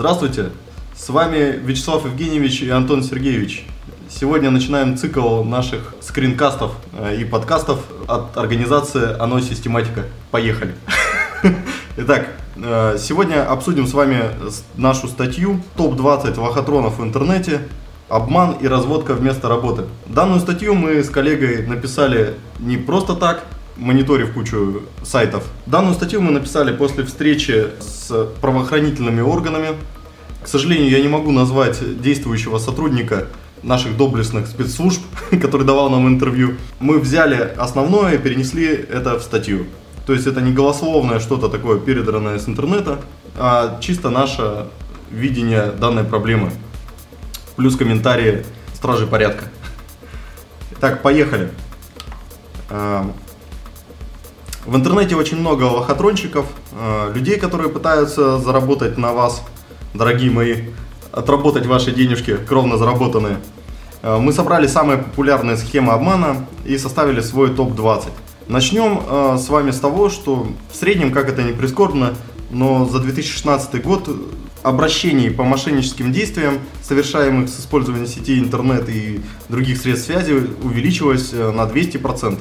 Здравствуйте, с вами Вячеслав Евгеньевич и Антон Сергеевич. Сегодня начинаем цикл наших скринкастов э, и подкастов от организации «Оно Систематика». Поехали! Итак, э, сегодня обсудим с вами нашу статью «Топ-20 лохотронов в интернете. Обман и разводка вместо работы». Данную статью мы с коллегой написали не просто так, мониторив кучу сайтов. Данную статью мы написали после встречи с правоохранительными органами. К сожалению, я не могу назвать действующего сотрудника наших доблестных спецслужб, который давал нам интервью. Мы взяли основное и перенесли это в статью. То есть это не голословное что-то такое передранное с интернета, а чисто наше видение данной проблемы. Плюс комментарии стражи порядка. Так, поехали. В интернете очень много лохотронщиков, э, людей, которые пытаются заработать на вас, дорогие мои, отработать ваши денежки, кровно заработанные. Э, мы собрали самые популярные схемы обмана и составили свой топ-20. Начнем э, с вами с того, что в среднем, как это не прискорбно, но за 2016 год обращений по мошенническим действиям, совершаемых с использованием сети интернет и других средств связи, увеличилось на 200%.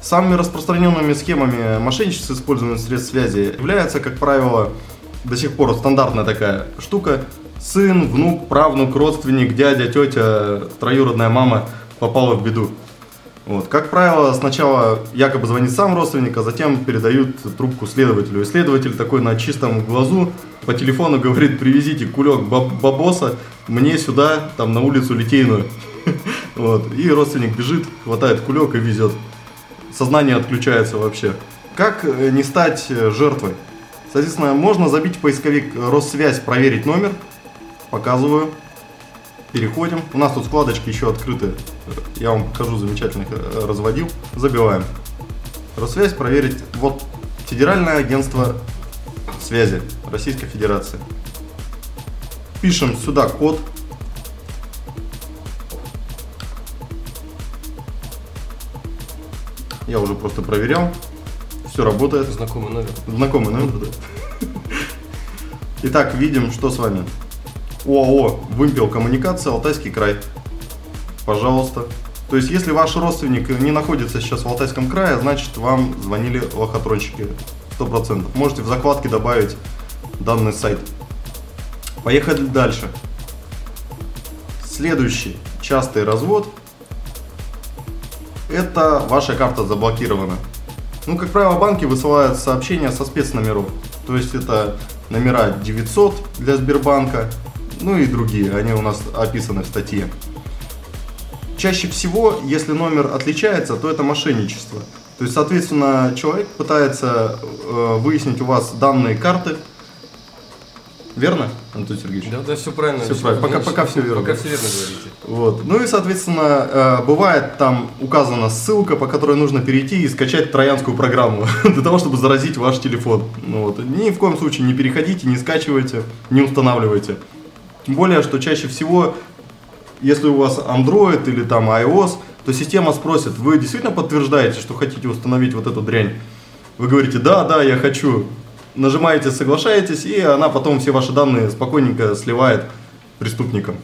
Самыми распространенными схемами мошенничества с средств связи является, как правило, до сих пор стандартная такая штука. Сын, внук, правнук, родственник, дядя, тетя, троюродная мама попала в беду. Вот. Как правило, сначала якобы звонит сам родственник, а затем передают трубку следователю. И следователь такой на чистом глазу по телефону говорит, привезите кулек бабоса мне сюда, там на улицу Литейную. Вот. И родственник бежит, хватает кулек и везет сознание отключается вообще. Как э, не стать э, жертвой? Соответственно, можно забить в поисковик Россвязь, проверить номер. Показываю. Переходим. У нас тут складочки еще открыты. Я вам покажу, замечательно э, разводил. Забиваем. Россвязь проверить. Вот Федеральное агентство связи Российской Федерации. Пишем сюда код Я уже просто проверял. Все работает. Знакомый номер. Знакомый номер, да. Итак, видим, что с вами. ОАО «Вымпел коммуникация», Алтайский край. Пожалуйста. То есть, если ваш родственник не находится сейчас в Алтайском крае, значит, вам звонили лохотронщики. 100%. Можете в закладке добавить данный сайт. Поехали дальше. Следующий частый развод – это ваша карта заблокирована. Ну, как правило, банки высылают сообщения со спецномеров. То есть это номера 900 для Сбербанка, ну и другие, они у нас описаны в статье. Чаще всего, если номер отличается, то это мошенничество. То есть, соответственно, человек пытается э, выяснить у вас данные карты, Верно, Антон Сергеевич? Да, да, все правильно. Все правильно. Пока, пока все верно. Пока все верно говорите. Вот. Ну и, соответственно, э, бывает там указана ссылка, по которой нужно перейти и скачать троянскую программу для того, чтобы заразить ваш телефон. Ну, вот. Ни в коем случае не переходите, не скачивайте, не устанавливайте. Тем более, что чаще всего, если у вас Android или там iOS, то система спросит, вы действительно подтверждаете, что хотите установить вот эту дрянь? Вы говорите, да, да, я хочу нажимаете соглашаетесь, и она потом все ваши данные спокойненько сливает преступникам.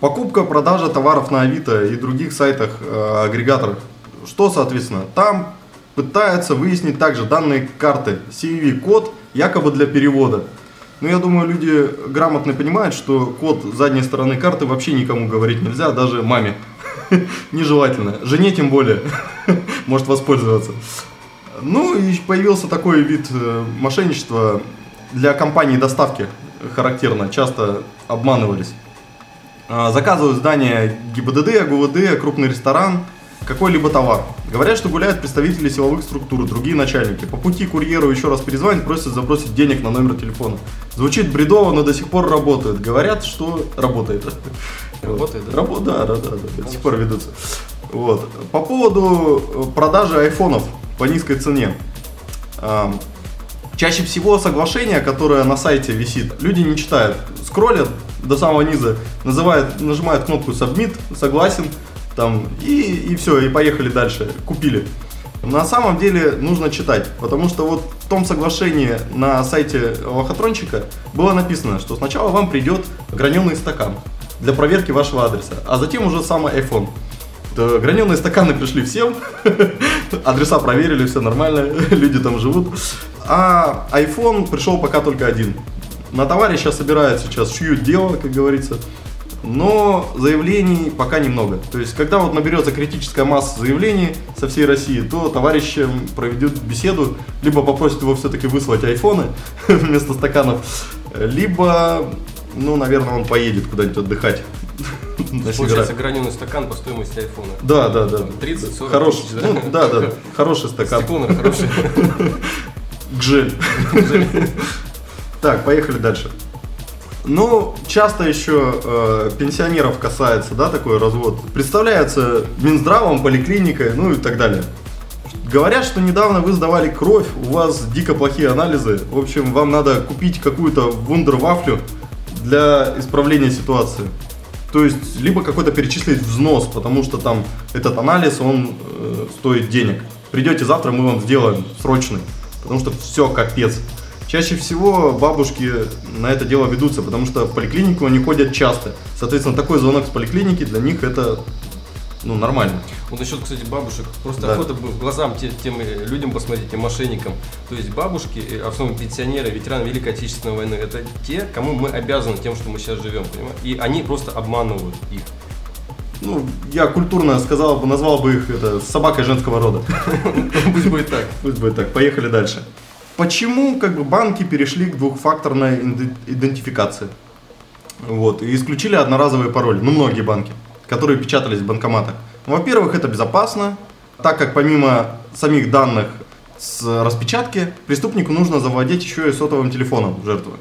Покупка, продажа товаров на Авито и других сайтах, э, агрегаторах. Что, соответственно, там пытаются выяснить также данные карты, CVV-код, якобы для перевода. Но я думаю, люди грамотно понимают, что код задней стороны карты вообще никому говорить нельзя, даже маме. Нежелательно. Жене тем более может воспользоваться. Ну и появился такой вид э, мошенничества для компании доставки характерно, часто обманывались. А, заказывают здание ГИБДД, ГУВД, крупный ресторан, какой-либо товар. Говорят, что гуляют представители силовых структур, другие начальники. По пути курьеру еще раз перезвонить, просят забросить денег на номер телефона. Звучит бредово, но до сих пор работает. Говорят, что работает. Работает, да? Рабо... Да, да, да, да, до сих пор ведутся. Вот. По поводу э, продажи айфонов по низкой цене. Чаще всего соглашение, которое на сайте висит, люди не читают. Скроллят до самого низа, называют, нажимают кнопку Submit, согласен, там, и, и все, и поехали дальше, купили. На самом деле нужно читать, потому что вот в том соглашении на сайте лохотрончика было написано, что сначала вам придет граненый стакан для проверки вашего адреса, а затем уже сам iPhone. Да, граненые стаканы пришли всем, адреса проверили, все нормально, люди там живут. А iPhone пришел пока только один. На товарища собирают сейчас, шьют дело, как говорится но заявлений пока немного. То есть, когда вот наберется критическая масса заявлений со всей России, то товарищи проведут беседу, либо попросят его все-таки выслать айфоны вместо стаканов, либо, ну, наверное, он поедет куда-нибудь отдыхать. Получается граненый стакан по стоимости айфона. Да, да, да. 30-40 Хороший, да? Ну, да, да, хороший стакан. Стекло хороший. Гжель. Так, поехали дальше. Ну, часто еще э, пенсионеров касается, да, такой развод. Представляется Минздравом, поликлиникой, ну и так далее. Говорят, что недавно вы сдавали кровь, у вас дико плохие анализы. В общем, вам надо купить какую-то вундервафлю для исправления ситуации. То есть, либо какой-то перечислить взнос, потому что там этот анализ, он э, стоит денег. Придете завтра, мы вам сделаем срочный, потому что все капец. Чаще всего бабушки на это дело ведутся, потому что в поликлинику они ходят часто. Соответственно, такой звонок с поликлиники для них это ну, нормально. Вот насчет, кстати, бабушек, просто да. охота бы глазам тем, тем людям посмотреть, тем мошенникам. То есть бабушки, а в основном пенсионеры, ветераны Великой Отечественной войны, это те, кому мы обязаны тем, что мы сейчас живем, понимаешь? И они просто обманывают их. Ну, я культурно сказал бы, назвал бы их это собакой женского рода. Пусть будет так. Пусть будет так. Поехали дальше. Почему как бы банки перешли к двухфакторной идентификации? Вот, и исключили одноразовые пароли, ну многие банки, которые печатались в банкоматах. Во-первых, это безопасно, так как помимо самих данных с распечатки, преступнику нужно завладеть еще и сотовым телефоном жертвы.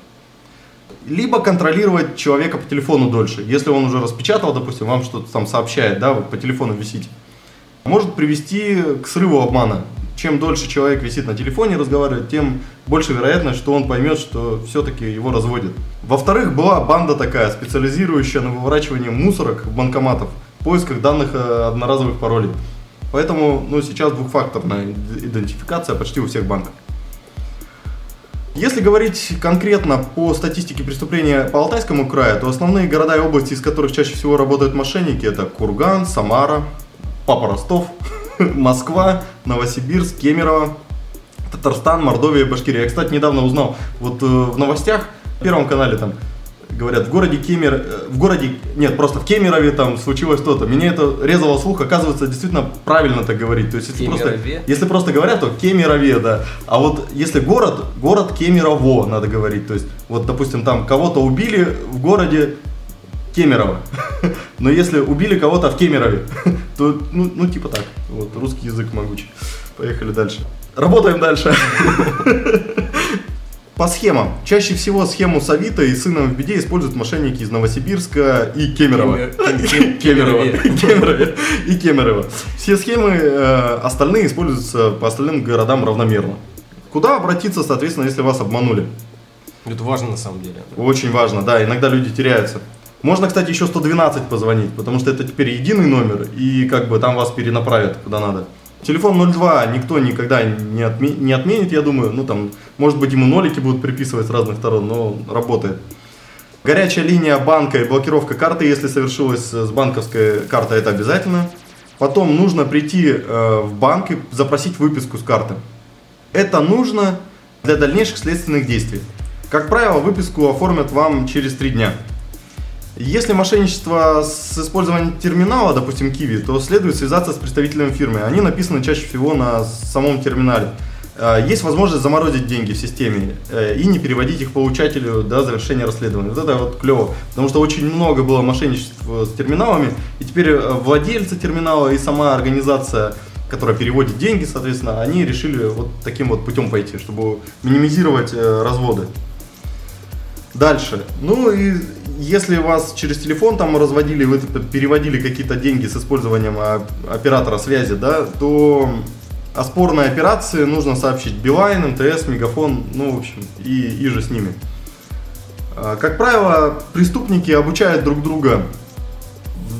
Либо контролировать человека по телефону дольше. Если он уже распечатал, допустим, вам что-то там сообщает, да, вы по телефону висите. Может привести к срыву обмана чем дольше человек висит на телефоне разговаривает, тем больше вероятность, что он поймет, что все-таки его разводят. Во-вторых, была банда такая, специализирующая на выворачивании мусорок банкоматов, в поисках данных э, одноразовых паролей. Поэтому ну, сейчас двухфакторная идентификация почти у всех банков. Если говорить конкретно по статистике преступления по Алтайскому краю, то основные города и области, из которых чаще всего работают мошенники, это Курган, Самара, Папа Ростов, Москва, Новосибирск, Кемерово, Татарстан, Мордовия, Башкирия. Я, кстати, недавно узнал, вот э, в новостях, в Первом канале там, говорят, в городе Кемер, э, в городе, нет, просто в Кемерове там случилось что-то. Меня это резало слух, оказывается, действительно правильно так говорить. То есть, если просто, если просто говорят, то Кемерове, да. А вот если город, город Кемерово надо говорить. То есть, вот, допустим, там кого-то убили в городе Кемерово. Но если убили кого-то в Кемерове, то, ну, ну, типа так. Вот, русский язык могучий. Поехали дальше. Работаем дальше. По схемам. Чаще всего схему с Авито и сыном в беде используют мошенники из Новосибирска и Кемерово. Кемерово. Кемерово. И Кемерово. Все схемы э, остальные используются по остальным городам равномерно. Куда обратиться, соответственно, если вас обманули? Это важно на самом деле. Очень важно, да. Иногда люди теряются. Можно, кстати, еще 112 позвонить, потому что это теперь единый номер, и как бы там вас перенаправят куда надо. Телефон 02 никто никогда не, отме не отменит, я думаю. Ну, там, может быть, ему нолики будут приписывать с разных сторон, но работает. Горячая линия банка и блокировка карты, если совершилась с банковской картой, это обязательно. Потом нужно прийти э, в банк и запросить выписку с карты. Это нужно для дальнейших следственных действий. Как правило, выписку оформят вам через три дня. Если мошенничество с использованием терминала, допустим, Kiwi, то следует связаться с представителем фирмы. Они написаны чаще всего на самом терминале. А, есть возможность заморозить деньги в системе э, и не переводить их получателю до завершения расследования. Вот это вот клево, потому что очень много было мошенничеств с терминалами, и теперь э, владельцы терминала и сама организация которая переводит деньги, соответственно, они решили вот таким вот путем пойти, чтобы минимизировать э, разводы. Дальше. Ну и если вас через телефон там разводили, вы переводили какие-то деньги с использованием оператора связи, да, то о спорной операции нужно сообщить Билайн, МТС, Мегафон, ну, в общем, и, и же с ними. А, как правило, преступники обучают друг друга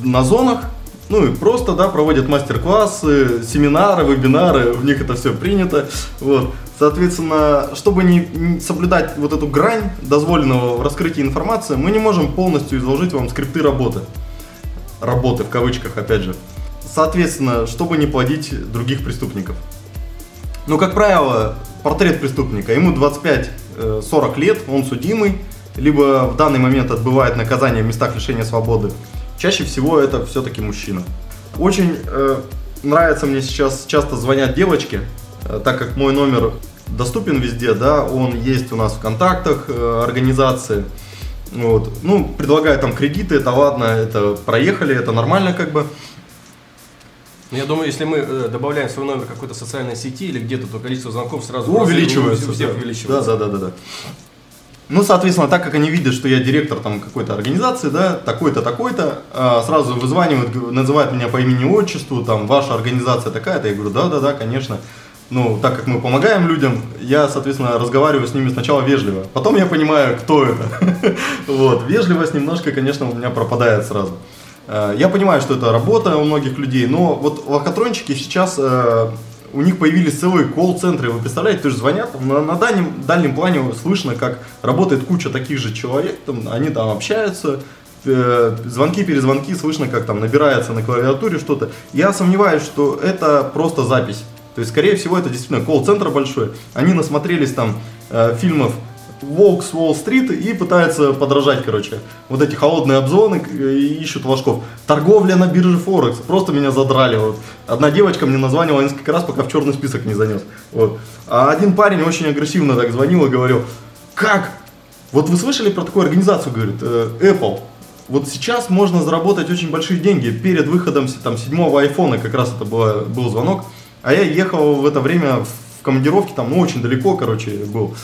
на зонах, Ну и просто, да, проводят мастер-классы, семинары, вебинары, в них это все принято. Вот. Соответственно, чтобы не, соблюдать вот эту грань дозволенного в раскрытии информации, мы не можем полностью изложить вам скрипты работы. Работы, в кавычках, опять же. Соответственно, чтобы не плодить других преступников. Ну, как правило, портрет преступника, ему 25-40 э, лет, он судимый, либо в данный момент отбывает наказание в местах лишения свободы. Чаще всего это все-таки мужчина. Очень э, нравится мне сейчас, часто звонят девочки, э, так как мой номер доступен везде, да, он есть у нас в контактах э, организации. Вот. Ну, предлагают там кредиты, это ладно, это проехали, это нормально как бы. Ну, я думаю, если мы э, добавляем свой номер какой-то социальной сети или где-то, то количество звонков сразу увеличивается. У всех да. увеличивается. Да, да, да, да, да. Ну, соответственно, так как они видят, что я директор там какой-то организации, да, такой-то, такой-то, а, сразу вызванивают, называют меня по имени отчеству, там, ваша организация такая-то, я говорю, да-да-да, конечно. Ну, так как мы помогаем людям, я, соответственно, разговариваю с ними сначала вежливо. Потом я понимаю, кто это. Вот, вежливость немножко, конечно, у меня пропадает сразу. Э, я понимаю, что это работа у многих людей, но вот лохотрончики сейчас, э, у них появились целые колл-центры, вы представляете, то есть звонят, на, на дальнем, дальнем плане слышно, как работает куча таких же человек, там, они там общаются, э, звонки, перезвонки, слышно, как там набирается на клавиатуре что-то. Я сомневаюсь, что это просто запись. То есть, скорее всего, это действительно колл-центр большой. Они насмотрелись там фильмов Волк с Уолл-стрит и пытаются подражать, короче. Вот эти холодные обзоны и ищут ложков. Торговля на бирже Форекс. Просто меня задрали. Вот. Одна девочка мне названивала несколько раз, пока в черный список не занес. Вот. А один парень очень агрессивно так звонил и говорил, как? Вот вы слышали про такую организацию, говорит, э, Apple. Вот сейчас можно заработать очень большие деньги. Перед выходом там, седьмого айфона как раз это было, был звонок. А я ехал в это время в командировке, там, ну, очень далеко, короче, был.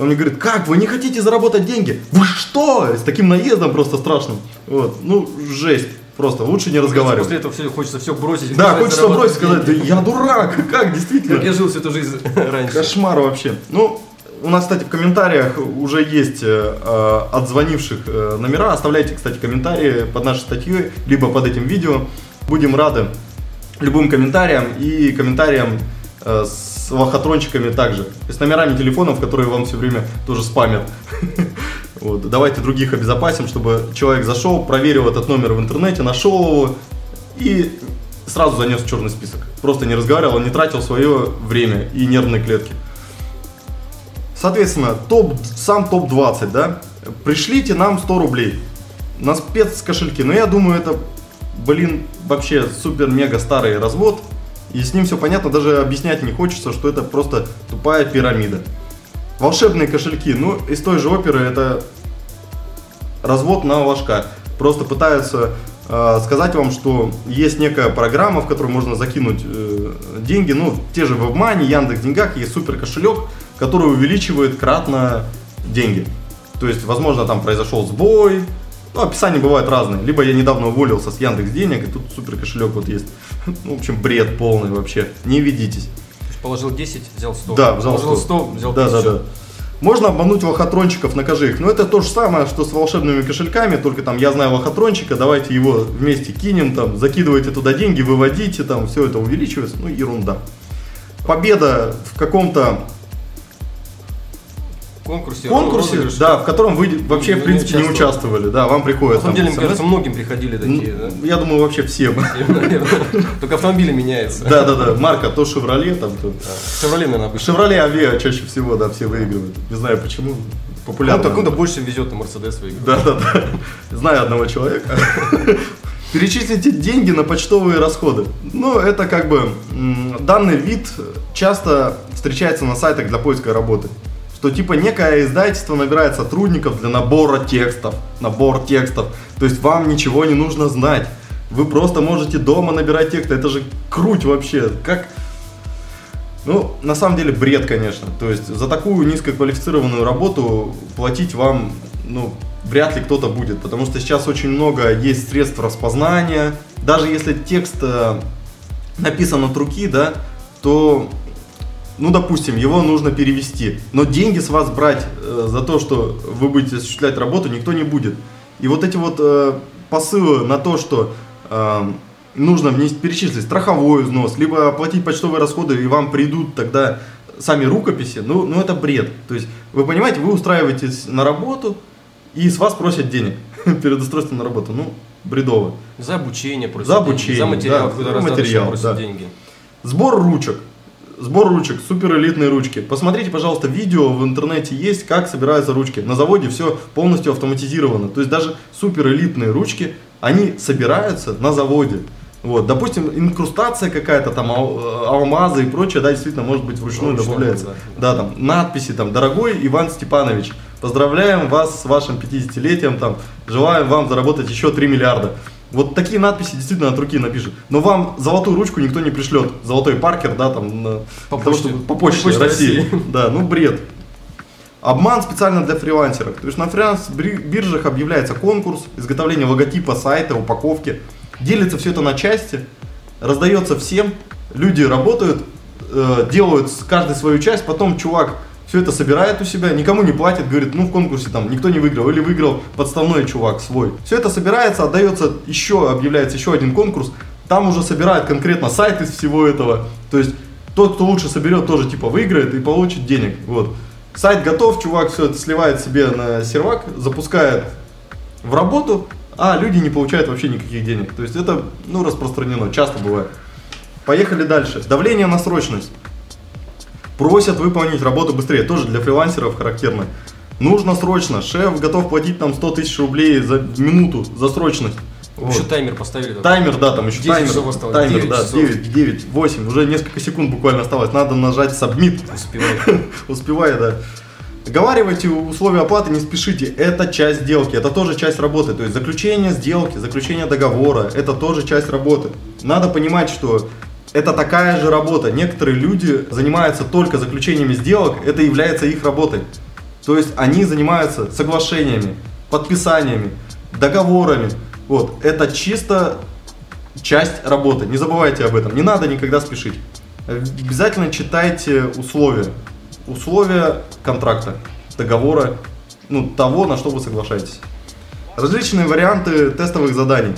Он мне говорит, как, вы не хотите заработать деньги? Вы что? С таким наездом просто страшным. Вот, ну, жесть. Просто лучше не разговаривать. После этого все, хочется все бросить. Да, хочется бросить, сказать, да я дурак, как, действительно. Как я жил всю эту жизнь раньше. Кошмар вообще. Ну, у нас, кстати, в комментариях уже есть э, э, от звонивших э, номера. Оставляйте, кстати, комментарии под нашей статьей, либо под этим видео. Будем рады любым комментариям и комментариям э, с с также. И с номерами телефонов, которые вам все время тоже спамят. Вот. Давайте других обезопасим, чтобы человек зашел, проверил этот номер в интернете, нашел его и сразу занес в черный список. Просто не разговаривал, не тратил свое время и нервные клетки. Соответственно, топ, сам топ-20, да? Пришлите нам 100 рублей на спец кошельки. Но я думаю, это, блин, вообще супер-мега старый развод. И с ним все понятно, даже объяснять не хочется, что это просто тупая пирамида. Волшебные кошельки, ну, из той же оперы это развод на ложка. Просто пытаются э, сказать вам, что есть некая программа, в которую можно закинуть э, деньги, ну, те же WebMoney, Яндекс Деньгах есть супер кошелек, который увеличивает кратно деньги. То есть, возможно, там произошел сбой, ну, описания бывают разные. Либо я недавно уволился с Яндекс Денег, и тут супер кошелек вот есть. Ну, в общем, бред полный вообще. Не ведитесь. Положил 10, взял 100. Да, взял Положил 100. 100, взял да, 1000. да, да. Можно обмануть лохотрончиков, накажи их. Но это то же самое, что с волшебными кошельками, только там я знаю лохотрончика, давайте его вместе кинем, там, закидывайте туда деньги, выводите, там, все это увеличивается, ну, ерунда. Победа в каком-то конкурсе. конкурсе, розыгрыш. да, в котором вы вообще, в принципе, не участвовали. да, вам приходят. На самом деле, мне кажется, многим приходили такие, да? Ну, Я думаю, вообще всем. Только автомобили меняются. Да, да, да. Марка то Шевроле, там то. Шевроле, наверное, обычно. Шевроле Авеа чаще всего, да, все выигрывают. Не знаю почему. Ну, Популярно. так куда больше везет, и Мерседес выигрывает. Да, да, да. Знаю одного человека. Перечислите деньги на почтовые расходы. Ну, это как бы данный вид часто встречается на сайтах для поиска работы. Что типа некое издательство набирает сотрудников для набора текстов. Набор текстов. То есть вам ничего не нужно знать. Вы просто можете дома набирать тексты. Это же круть вообще. Как, ну, на самом деле бред, конечно. То есть за такую низкоквалифицированную работу платить вам, ну, вряд ли кто-то будет. Потому что сейчас очень много есть средств распознания. Даже если текст э, написан от руки, да, то, ну, допустим, его нужно перевести. Но деньги с вас брать э, за то, что вы будете осуществлять работу, никто не будет. И вот эти вот э, посылы на то, что э, нужно внести, перечислить страховой взнос, либо оплатить почтовые расходы, и вам придут тогда сами рукописи, ну, ну это бред. То есть, вы понимаете, вы устраиваетесь на работу, и с вас просят денег перед устройством на работу. Ну, бредово. За обучение просят За обучение, деньги, за материал, да, за материал, да. деньги. Сбор ручек. Сбор ручек, супер элитные ручки. Посмотрите, пожалуйста, видео в интернете есть, как собираются ручки. На заводе все полностью автоматизировано. То есть даже супер элитные ручки, они собираются на заводе. Вот, допустим, инкрустация какая-то там, ал- алмазы и прочее, да, действительно, может быть, вручную Вручную, добавляется. да. Да, там, надписи, там, дорогой Иван Степанович, поздравляем вас с вашим 50-летием, там, желаем вам заработать еще 3 миллиарда. Вот такие надписи действительно от руки напишут. Но вам золотую ручку никто не пришлет. Золотой паркер, да, там, на- По того, почте. чтобы- по почте, По почте России. России. Да, ну бред. Обман специально для фрилансеров. То есть на фриланс-биржах объявляется конкурс, изготовление логотипа, сайта, упаковки. Делится все это на части, раздается всем, люди работают, э, делают каждый свою часть, потом чувак все это собирает у себя, никому не платит, говорит, ну в конкурсе там никто не выиграл, или выиграл подставной чувак свой. Все это собирается, отдается еще, объявляется еще один конкурс, там уже собирают конкретно сайт из всего этого. То есть тот, кто лучше соберет, тоже типа выиграет и получит денег. Вот. Сайт готов, чувак все это сливает себе на сервак, запускает в работу, а люди не получают вообще никаких денег. То есть это ну, распространено, часто бывает. Поехали дальше. Давление на срочность. Просят выполнить работу быстрее, тоже для фрилансеров характерно. Нужно срочно, шеф готов платить нам 100 тысяч рублей за минуту, за срочность. Вот. Еще таймер поставили. такой. Таймер, да, там еще 10 таймер. часов осталось, Таймер, 9 да, часов. 9, 9, 8, уже несколько секунд буквально осталось. Надо нажать submit. Успевай. Успевая, да. Договаривайте условия оплаты, не спешите. Это часть сделки, это тоже часть работы. То есть заключение сделки, заключение договора, это тоже часть работы. Надо понимать, что это такая же работа. Некоторые люди занимаются только заключениями сделок, это является их работой. То есть они занимаются соглашениями, подписаниями, договорами. Вот, это чисто часть работы. Не забывайте об этом. Не надо никогда спешить. Обязательно читайте условия. Условия контракта, договора, ну, того, на что вы соглашаетесь. Различные варианты тестовых заданий.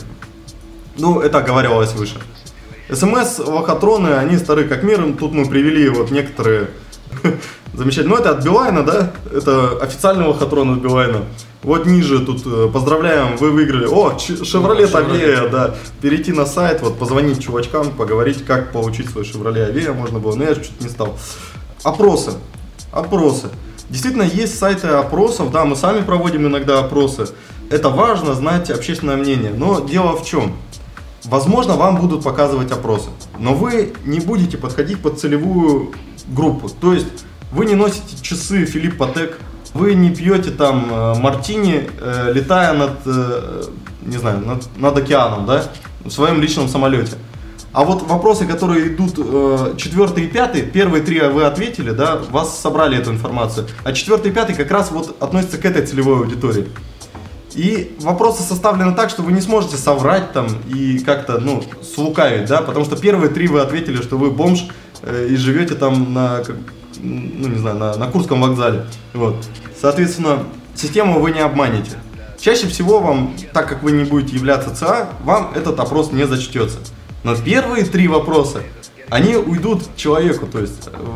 Ну, это оговаривалось выше. СМС, лохотроны, они стары как мир. Тут мы привели вот некоторые замечательные. Ну, это от Билайна, да? Это официальный лохотрон от Билайна. Вот ниже тут э, поздравляем, вы выиграли. О, Ч- Шевроле. Авея, да. Перейти на сайт, вот позвонить чувачкам, поговорить, как получить свой Шевроле Авея можно было. Но я чуть не стал. Опросы. Опросы. Действительно, есть сайты опросов, да, мы сами проводим иногда опросы. Это важно знать общественное мнение. Но дело в чем? Возможно, вам будут показывать опросы, но вы не будете подходить под целевую группу. То есть вы не носите часы Филипп Патек, вы не пьете там э, мартини, э, летая над, э, не знаю, над, над океаном, да, в своем личном самолете. А вот вопросы, которые идут четвертый и пятый, первые три вы ответили, да, вас собрали эту информацию, а четвертый и пятый как раз вот относятся к этой целевой аудитории. И вопросы составлены так, что вы не сможете соврать там и как-то, ну, слукавить, да, потому что первые три вы ответили, что вы бомж э, и живете там на, как- ну, не знаю, на, на Курском вокзале, вот. Соответственно, систему вы не обманете. Чаще всего вам, так как вы не будете являться ЦА, вам этот опрос не зачтется. Но первые три вопроса, они уйдут человеку, то есть э,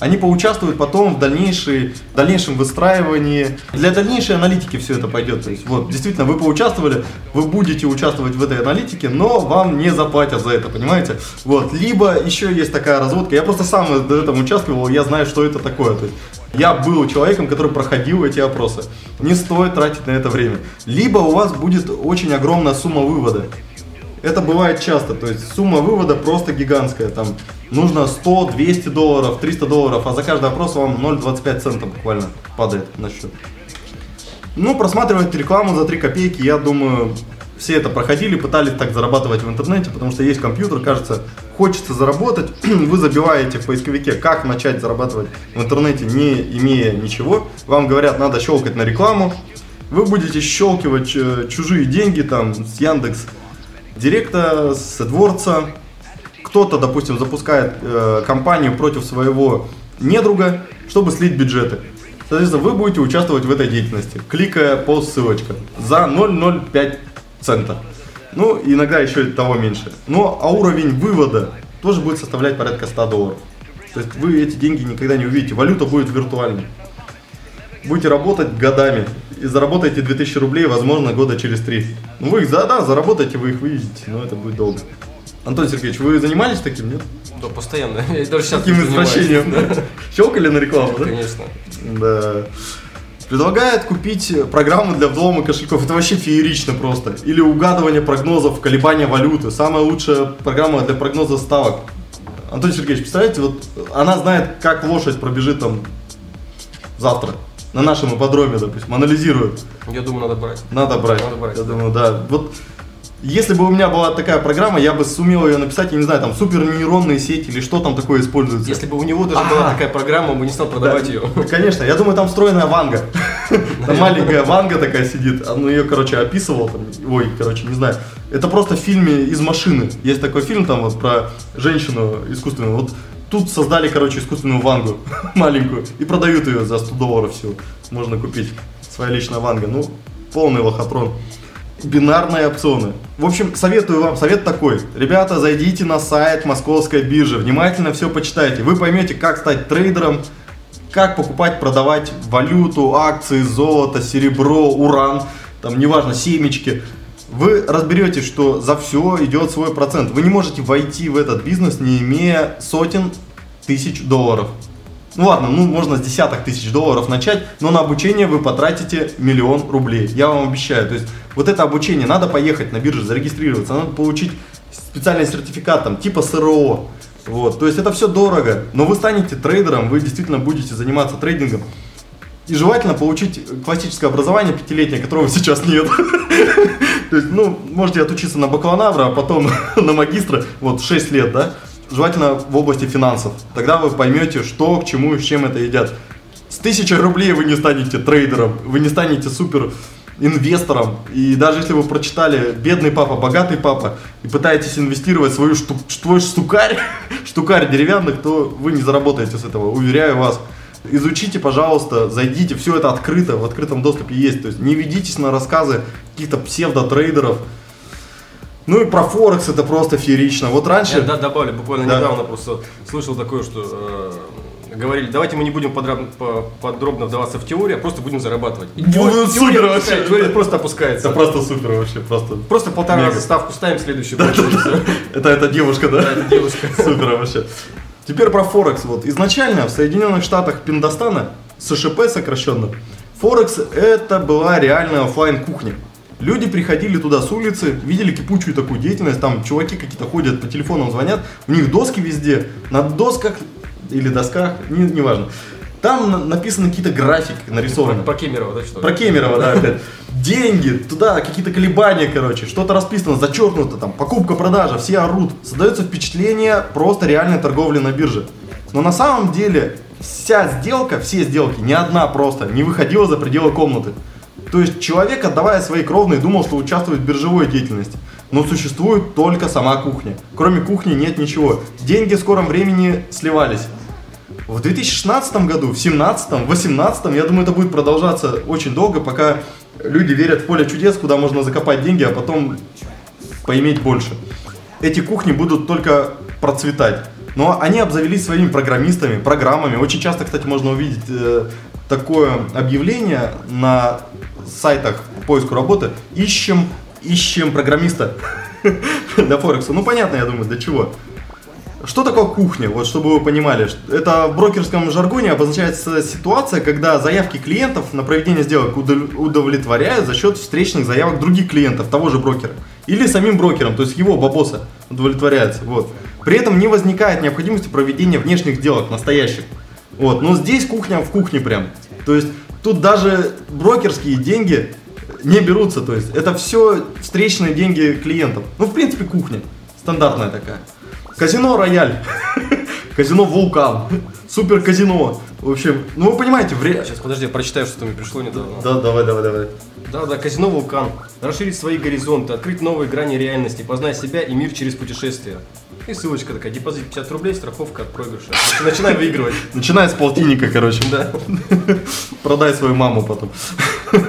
они поучаствуют потом в, дальнейшей, в дальнейшем выстраивании. Для дальнейшей аналитики все это пойдет. То есть, вот, действительно, вы поучаствовали, вы будете участвовать в этой аналитике, но вам не заплатят за это, понимаете? Вот. Либо еще есть такая разводка. Я просто сам в этом участвовал, я знаю, что это такое. То есть, я был человеком, который проходил эти опросы. Не стоит тратить на это время. Либо у вас будет очень огромная сумма вывода. Это бывает часто, то есть сумма вывода просто гигантская, там нужно 100, 200 долларов, 300 долларов, а за каждый опрос вам 0,25 цента буквально падает на счет. Ну, просматривать рекламу за 3 копейки, я думаю, все это проходили, пытались так зарабатывать в интернете, потому что есть компьютер, кажется, хочется заработать, вы забиваете в поисковике, как начать зарабатывать в интернете, не имея ничего, вам говорят, надо щелкать на рекламу, вы будете щелкивать э, чужие деньги там с Яндекс Директа, с AdWords, кто-то, допустим, запускает э, компанию против своего недруга, чтобы слить бюджеты. Соответственно, вы будете участвовать в этой деятельности, кликая по ссылочкам за 0,05 цента. Ну, иногда еще и того меньше. Но а уровень вывода тоже будет составлять порядка 100 долларов. То есть вы эти деньги никогда не увидите. Валюта будет виртуальной. Будете работать годами и заработаете 2000 рублей, возможно, года через три. Ну, вы их, да, да, заработаете, вы их выведете, но это будет долго. Антон Сергеевич, вы занимались таким, нет? Да, постоянно. Я даже сейчас Таким извращением, да? Щелкали на рекламу, да? Конечно. Да. Предлагает купить программу для взлома кошельков. Это вообще феерично просто. Или угадывание прогнозов, колебания валюты. Самая лучшая программа для прогноза ставок. Антон Сергеевич, представляете, вот она знает, как лошадь пробежит там завтра на нашем ипподроме, допустим, анализирует. Я думаю, надо брать. Надо брать. Надо брать, Я да. думаю, да. Вот если бы у меня была такая программа, я бы сумел ее написать, я не знаю, там супернейронные сети или что там такое используется. Если бы у него даже была такая программа, он бы не стал продавать Да, ее. Конечно, я думаю, там встроенная ванга. Там маленькая ванга такая сидит. Он ее, короче, описывал. там, Ой, короче, не знаю. Это просто в фильме из машины. Есть такой фильм там вот про женщину искусственную. Вот тут создали, короче, искусственную вангу маленькую и продают ее за 100 долларов всего. Можно купить. Своя личная ванга. Ну, полный лохотрон. Бинарные опционы. В общем, советую вам, совет такой. Ребята, зайдите на сайт московской биржи, внимательно все почитайте. Вы поймете, как стать трейдером, как покупать, продавать валюту, акции, золото, серебро, уран, там, неважно, семечки. Вы разберетесь, что за все идет свой процент. Вы не можете войти в этот бизнес, не имея сотен тысяч долларов. Ну ладно, ну можно с десяток тысяч долларов начать, но на обучение вы потратите миллион рублей. Я вам обещаю. То есть вот это обучение, надо поехать на биржу, зарегистрироваться, надо получить специальный сертификат там, типа СРО. Вот. То есть это все дорого, но вы станете трейдером, вы действительно будете заниматься трейдингом. И желательно получить классическое образование пятилетнее, которого сейчас нет. То есть, ну, можете отучиться на бакалавра, а потом на магистра, вот, 6 лет, да? Желательно в области финансов. Тогда вы поймете, что, к чему и с чем это едят. С тысячи рублей вы не станете трейдером, вы не станете супер инвестором. И даже если вы прочитали «Бедный папа, богатый папа» и пытаетесь инвестировать свою шту, свой штукарь, штукарь деревянных, то вы не заработаете с этого, уверяю вас. Изучите, пожалуйста, зайдите, все это открыто, в открытом доступе есть. То есть не ведитесь на рассказы каких-то псевдотрейдеров. Ну и про Форекс это просто феерично. Вот раньше... Я да, добавлю, буквально Да. недавно просто слышал такое, что э, говорили, давайте мы не будем подраб- по- подробно вдаваться в теорию, а просто будем зарабатывать. И Ну, теория- супер теория вообще. опускается, теория просто опускается. Это просто супер вообще, просто... Просто полтора Мега. раза ставку ставим, следующую больше. и всё. Это эта девушка, да? Да, это девушка. Супер вообще. Теперь про Форекс. Вот изначально в Соединенных Штатах Пиндостана, СШП сокращенно, Форекс это была реальная оффлайн кухня. Люди приходили туда с улицы, видели кипучую такую деятельность, там чуваки какие-то ходят по телефонам, звонят, у них доски везде, на досках или досках, не- неважно. Там на- написаны какие-то графики, нарисованы. Про Кемерово, да, что ли? Про Кемерово, да, опять. Деньги, туда какие-то колебания, короче, что-то расписано, зачеркнуто, там, покупка, продажа, все орут. Создается впечатление просто реальной торговли на бирже. Но на самом деле вся сделка, все сделки, ни одна просто не выходила за пределы комнаты. То есть человек, отдавая свои кровные, думал, что участвует в биржевой деятельности. Но существует только сама кухня. Кроме кухни нет ничего. Деньги в скором времени сливались. В 2016 году, в 2017, в 2018, я думаю, это будет продолжаться очень долго, пока люди верят в поле чудес, куда можно закопать деньги, а потом поиметь больше. Эти кухни будут только процветать. Но они обзавелись своими программистами, программами. Очень часто, кстати, можно увидеть э, такое объявление на сайтах по поиску работы. Ищем, ищем программиста для Форекса. Ну, понятно, я думаю, для чего. Что такое кухня? Вот чтобы вы понимали, это в брокерском жаргоне обозначается ситуация, когда заявки клиентов на проведение сделок удов- удовлетворяют за счет встречных заявок других клиентов того же брокера. Или самим брокером, то есть его бабоса удовлетворяется. Вот. При этом не возникает необходимости проведения внешних сделок, настоящих. Вот. Но здесь кухня в кухне прям. То есть тут даже брокерские деньги не берутся. То есть это все встречные деньги клиентов. Ну, в принципе, кухня. Стандартная такая. Казино Рояль. Казино Вулкан. Супер казино. В общем, ну вы понимаете, вре... Сейчас, подожди, я прочитаю, что мне пришло недавно. Да, давай, давай, давай. Да, да, казино Вулкан. Расширить свои горизонты, открыть новые грани реальности, познать себя и мир через путешествия. И ссылочка такая, депозит 50 рублей, страховка от проигрыша. Начинай выигрывать. Начиная с полтинника, короче. Да. Продай свою маму потом.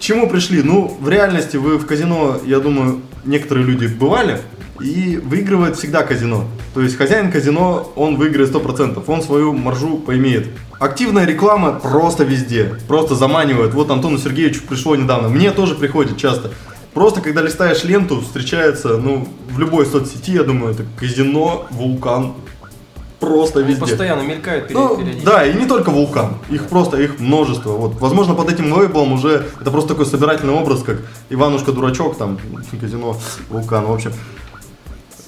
чему пришли? Ну, в реальности вы в казино, я думаю, некоторые люди бывали, и выигрывает всегда казино. То есть хозяин казино, он выиграет 100%, он свою маржу поимеет. Активная реклама просто везде, просто заманивает. Вот Антону Сергеевичу пришло недавно, мне тоже приходит часто. Просто когда листаешь ленту, встречается, ну, в любой соцсети, я думаю, это казино, вулкан, просто везде. Постоянно мелькают ну, Да, и не только вулкан, их просто, их множество. Вот, возможно, под этим лейблом уже это просто такой собирательный образ, как Иванушка Дурачок, там, казино, вулкан, в общем.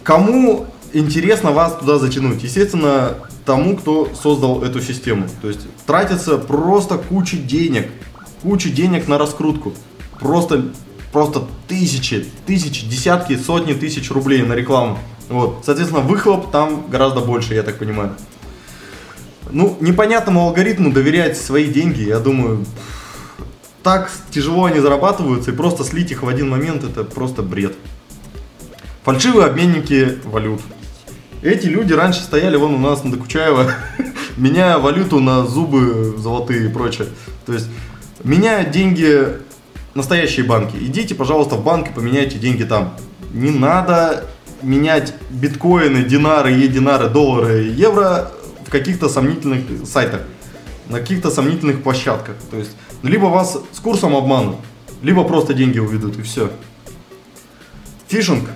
Кому интересно вас туда затянуть? Естественно, тому, кто создал эту систему. То есть тратится просто куча денег, куча денег на раскрутку. Просто, просто тысячи, тысячи, десятки, сотни тысяч рублей на рекламу. Вот. Соответственно, выхлоп там гораздо больше, я так понимаю. Ну, непонятному алгоритму доверять свои деньги, я думаю, так тяжело они зарабатываются, и просто слить их в один момент, это просто бред. Фальшивые обменники валют. Эти люди раньше стояли вон у нас на Докучаева, меняя валюту на зубы золотые и прочее. То есть, меняют деньги настоящие банки. Идите, пожалуйста, в банк и поменяйте деньги там. Не надо менять биткоины, динары, е-динары, доллары, евро в каких-то сомнительных сайтах, на каких-то сомнительных площадках. То есть, либо вас с курсом обманут, либо просто деньги уведут и все. Фишинг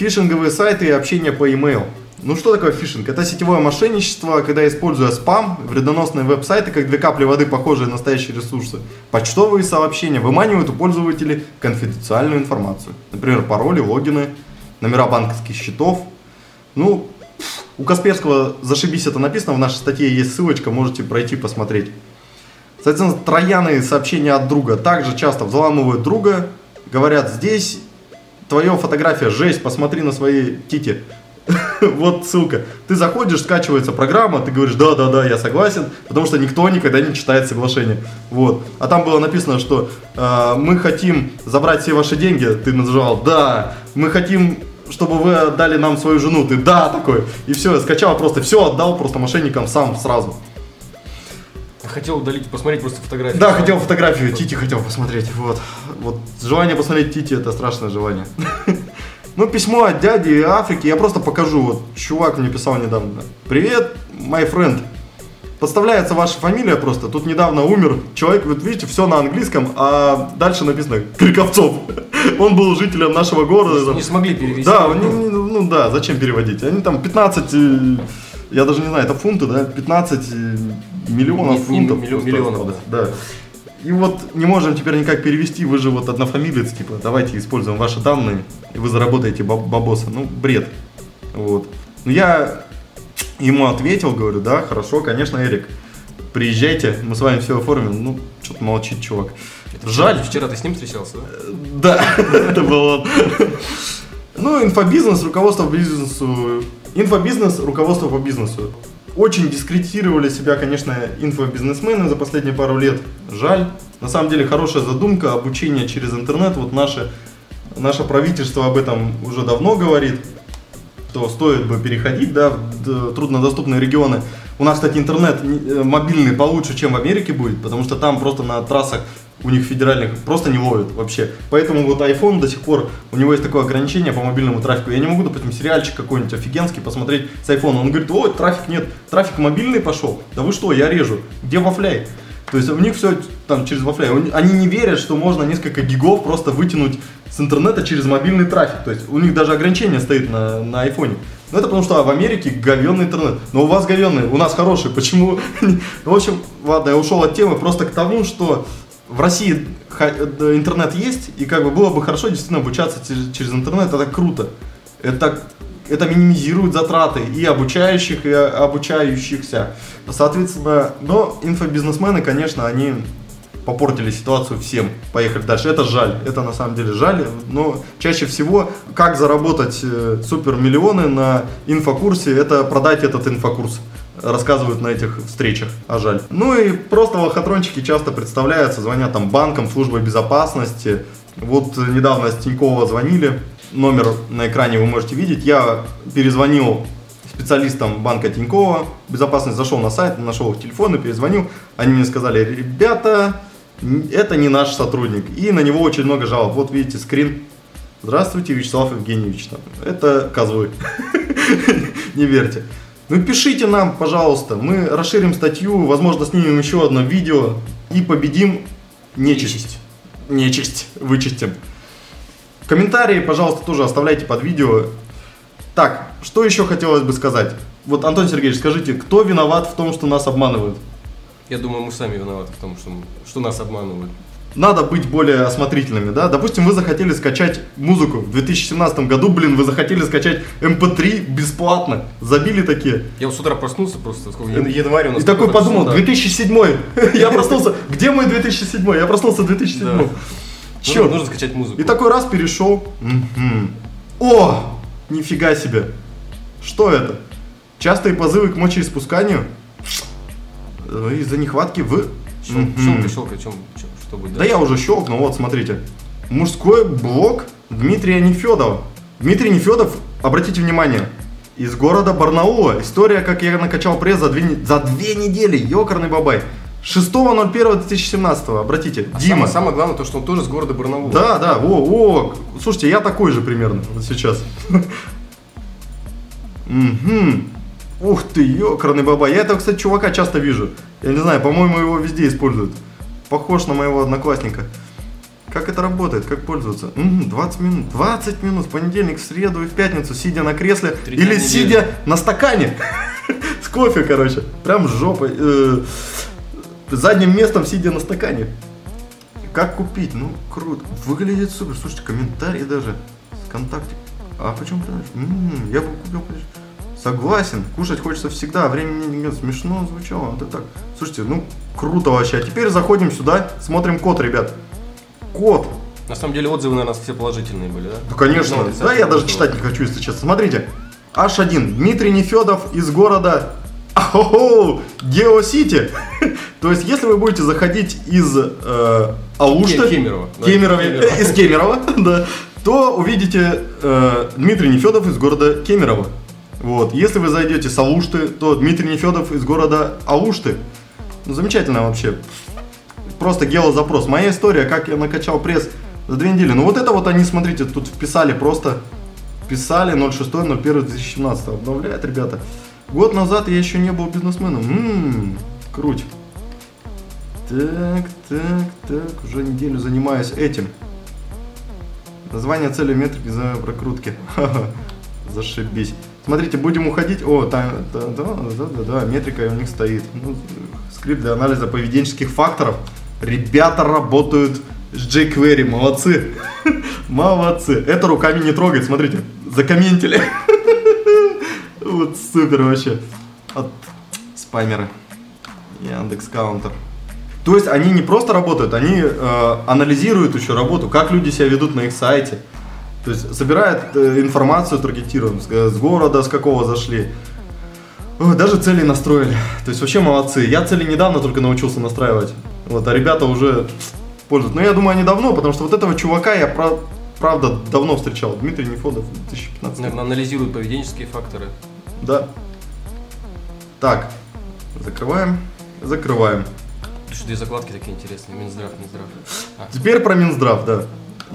Фишинговые сайты и общение по e-mail. Ну что такое фишинг? Это сетевое мошенничество, когда используя спам, вредоносные веб-сайты, как две капли воды, похожие на настоящие ресурсы, почтовые сообщения выманивают у пользователей конфиденциальную информацию. Например, пароли, логины, номера банковских счетов. Ну, у Касперского «Зашибись» это написано, в нашей статье есть ссылочка, можете пройти посмотреть. Соответственно, трояны сообщения от друга также часто взламывают друга, говорят здесь твоя фотография, жесть, посмотри на свои тити. вот ссылка. Ты заходишь, скачивается программа, ты говоришь, да, да, да, я согласен, потому что никто никогда не читает соглашение. Вот. А там было написано, что э, мы хотим забрать все ваши деньги, ты нажал, да, мы хотим чтобы вы отдали нам свою жену, ты да такой. И все, скачал просто, все отдал просто мошенникам сам сразу. Хотел удалить, посмотреть просто фотографию. Да, хотел фотографию, Тити хотел посмотреть. Вот. Вот желание посмотреть Тити это страшное желание. Ну, письмо от дяди Африки, я просто покажу. Вот чувак мне писал недавно. Привет, my friend. Подставляется ваша фамилия просто. Тут недавно умер человек, вот видите, все на английском, а дальше написано Криковцов. Он был жителем нашего города. Не смогли перевести. Да, ну да, зачем переводить? Они там 15, э, я даже не знаю, это фунты, да, 15 миллионов фунтов. Миллион, миллионов, да. да. И вот не можем теперь никак перевести, вы же вот однофамилец, типа, давайте используем ваши данные, и вы заработаете бабосы. Ну, бред. Вот. Но я ему ответил, говорю, да, хорошо, конечно, Эрик, приезжайте, мы с вами все оформим. Ну, что-то молчит чувак. Это Жаль. Вчера ты с ним встречался, да? Да, это был он. Ну, инфобизнес, руководство по бизнесу. Инфобизнес, руководство по бизнесу. Очень дискредитировали себя, конечно, инфобизнесмены за последние пару лет. Жаль. На самом деле хорошая задумка, обучение через интернет. Вот наше, наше правительство об этом уже давно говорит, то стоит бы переходить да, в труднодоступные регионы. У нас, кстати, интернет э, мобильный получше, чем в Америке будет, потому что там просто на трассах у них федеральных просто не ловят вообще. Поэтому вот iPhone до сих пор, у него есть такое ограничение по мобильному трафику. Я не могу, допустим, сериальчик какой-нибудь офигенский посмотреть с iPhone. Он говорит, ой, трафик нет, трафик мобильный пошел. Да вы что, я режу. Где вафляй? То есть у них все там через вафляй. Они не верят, что можно несколько гигов просто вытянуть с интернета через мобильный трафик. То есть у них даже ограничение стоит на, на айфоне. Ну это потому что в Америке говенный интернет. Но у вас говенный, у нас хороший. Почему? В общем, ладно, я ушел от темы просто к тому, что в России интернет есть, и как бы было бы хорошо действительно обучаться через интернет, это круто. Это, это минимизирует затраты и обучающих, и обучающихся. Соответственно, но инфобизнесмены, конечно, они попортили ситуацию всем. Поехали дальше. Это жаль. Это на самом деле жаль. Но чаще всего, как заработать э, супермиллионы на инфокурсе, это продать этот инфокурс рассказывают на этих встречах, а жаль. Ну и просто лохотрончики часто представляются, звонят там банкам, службой безопасности. Вот недавно с Тинькова звонили, номер на экране вы можете видеть. Я перезвонил специалистам банка Тинькова, безопасность зашел на сайт, нашел их телефон и перезвонил. Они мне сказали, ребята, это не наш сотрудник. И на него очень много жалоб. Вот видите скрин. Здравствуйте, Вячеслав Евгеньевич. Это козлы. Не верьте. Ну пишите нам, пожалуйста. Мы расширим статью, возможно, снимем еще одно видео и победим нечисть. Нечисть вычистим. Комментарии, пожалуйста, тоже оставляйте под видео. Так, что еще хотелось бы сказать? Вот, Антон Сергеевич, скажите, кто виноват в том, что нас обманывают? Я думаю, мы сами виноваты в том, что, что нас обманывают. Надо быть более осмотрительными, да? Допустим, вы захотели скачать музыку в 2017 году, блин, вы захотели скачать MP3 эм бесплатно. Забили такие. Я вот с утра проснулся просто, сколько, январь у нас. И такой подумал, 2007 Я проснулся, где мой 2007 Я проснулся в 2007 Че? Нужно скачать музыку. И такой раз перешел. О, нифига себе. Что это? Частые позывы к мочеиспусканию из-за нехватки в... Щелкай, щелкай, чем, что будет Да я уже щелкнул, вот смотрите. Мужской блок Дмитрия Нефедова. Дмитрий Нефедов, обратите внимание, из города Барнаула. История, как я накачал пресс за две, за две недели. Ёкарный бабай. 6.01.2017, обратите, а Дима. Самое, самое главное, то, что он тоже с города Барнаула. Да, да, о, о, слушайте, я такой же примерно вот сейчас. Угу. Ух ты, ёкарный баба. Я этого, кстати, чувака часто вижу. Я не знаю, по-моему, его везде используют. Похож на моего одноклассника. Как это работает? Как пользоваться? Угу, 20 минут. 20 минут в понедельник, в среду и в пятницу, сидя на кресле или сидя на стакане. С кофе, короче. Прям жопой. Э, задним местом, сидя на стакане. Как купить? Ну, круто. Выглядит супер. Слушайте, комментарии даже. Вконтакте. А почему ты знаешь? Я бы купил, Согласен, кушать хочется всегда, времени нет. Смешно звучало, вот так. Слушайте, ну круто вообще. А теперь заходим сюда, смотрим код, ребят. Код. На самом деле отзывы на нас все положительные были, да? Ну конечно. Ну, да, я даже читать не хочу, если честно. Смотрите. H1. Дмитрий Нефедов из города Ахо, Геосити. То есть, если вы будете заходить из э, Алушта, Кемерово, Кемерово, из Кемерово, да, то увидите э, Дмитрий Нефедов из города Кемерово. Вот. Если вы зайдете с Алушты, то Дмитрий Нефедов из города Алушты. Ну, замечательно вообще. Просто геозапрос. Моя история, как я накачал пресс за две недели. Ну вот это вот они, смотрите, тут вписали просто. Писали 06.01.2017. Обновляет, ребята. Год назад я еще не был бизнесменом. Ммм, круть. Так, так, так, уже неделю занимаюсь этим. Название цели метрики за прокрутки. Зашибись. Смотрите, будем уходить. О, там, да, да, да, да, да, метрика у них стоит. Ну, скрипт для анализа поведенческих факторов. Ребята работают с jQuery, молодцы. молодцы. Это руками не трогать, смотрите, закомментили. вот супер вообще. От спамеры. Яндекс Каунтер. То есть они не просто работают, они э, анализируют еще работу, как люди себя ведут на их сайте. То есть собирает э, информацию таргетированную, с, с города, с какого зашли. Даже цели настроили. То есть вообще молодцы. Я цели недавно только научился настраивать. Вот, а ребята уже пользуются. Но я думаю, они давно, потому что вот этого чувака я про, правда давно встречал. Дмитрий Нефодов, 2015. Наверное, анализирует поведенческие факторы. Да. Так, закрываем, закрываем. Что две закладки такие интересные, Минздрав, Минздрав. А. Теперь про Минздрав, да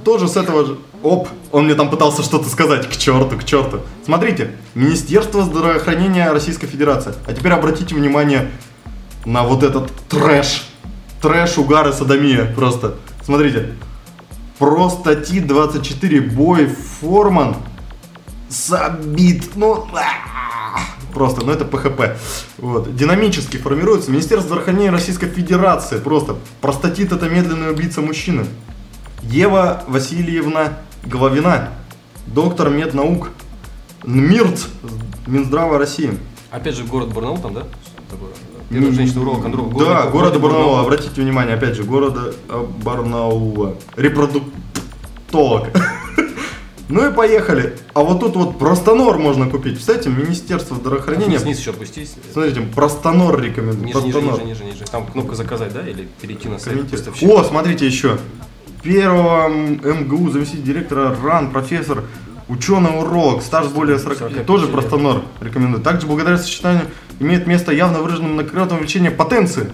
тоже с этого же... Оп, он мне там пытался что-то сказать. К черту, к черту. Смотрите, Министерство здравоохранения Российской Федерации. А теперь обратите внимание на вот этот трэш. Трэш, угар и садомия просто. Смотрите. Про статьи 24 бой Форман забит. Ну, просто, ну это ПХП. Вот. Динамически формируется Министерство здравоохранения Российской Федерации. Просто простатит это медленный убийца мужчины. Ева Васильевна Головина, доктор меднаук, НМИРЦ, Минздрава России. Опять же, город Барнаул там, да? Первая женщина-уролог Андров. Да, города Барнаула, обратите внимание, опять же, города э, Барнаула. Репродуктолог. Ну и поехали. А вот тут вот простонор можно купить. Кстати, Министерство здравоохранения. Вниз еще опустись. Смотрите, простонор рекомендую. Ниже, ниже, ниже, ниже, ниже. Там кнопка заказать, да? Или перейти на сайт О, смотрите еще первого МГУ, заместитель директора РАН, профессор, ученый уролог, стаж более 40, 40 тоже простонор рекомендую. Также благодаря сочетанию имеет место явно выраженное многократное увеличение потенции.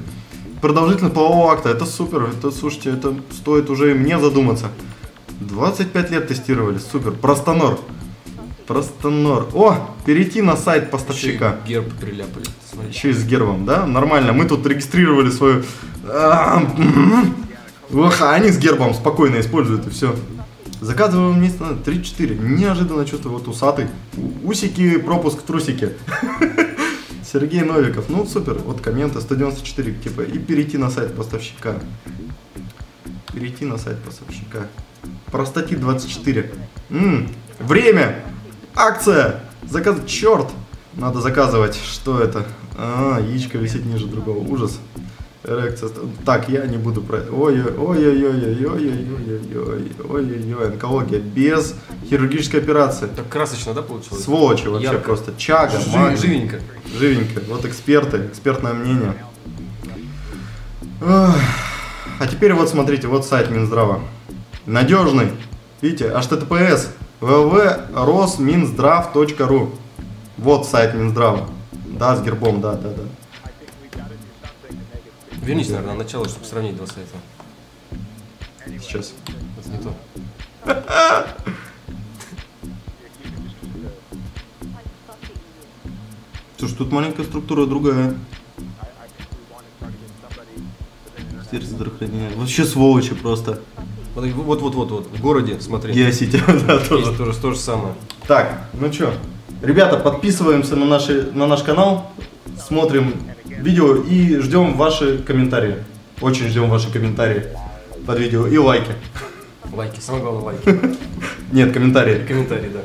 продолжительность полового акта, это супер, это, слушайте, это стоит уже мне задуматься. 25 лет тестировали, супер. Простонор. Простонор. О, перейти на сайт поставщика. Еще герб приляпали. Смотри. Еще и с гербом, да? Нормально. Мы тут регистрировали свою... А они с гербом спокойно используют и все. Заказываем вместе на 3-4. Неожиданно что-то вот усатый. Усики, пропуск, трусики. Сергей Новиков. Ну, супер. Вот комменты 194 типа. И перейти на сайт поставщика. Перейти на сайт поставщика. Простатит 24. М-м, время. Акция. Заказ. Черт. Надо заказывать. Что это? А, яичко висит ниже другого. Ужас. Эрекция. Так, я не буду про... Ой-ой-ой-ой-ой-ой-ой-ой-ой-ой-ой, онкология без хирургической операции. Так красочно, да, получилось? Сволочи вообще Ярко. просто. Чага, Жи- магний. живенько. Живенько. Вот эксперты, экспертное мнение. А теперь вот смотрите, вот сайт Минздрава. Надежный. Видите, https www.rosminzdrav.ru Вот сайт Минздрава. Да, с гербом, да, да, да. Вернись, наверное, на начало, чтобы сравнить два сайта. Сейчас. Это не то. Слушай, тут маленькая структура другая. Сердце здравоохранения. Вообще сволочи просто. Вот, вот, вот, вот, вот, в городе, смотри. Геосити, да, тоже. Тоже то же самое. Так, ну что, ребята, подписываемся на, наши, на наш канал, смотрим видео и ждем ваши комментарии. Очень ждем ваши комментарии под видео и лайки. Лайки, самое главное лайки. Нет, комментарии. Комментарии, да.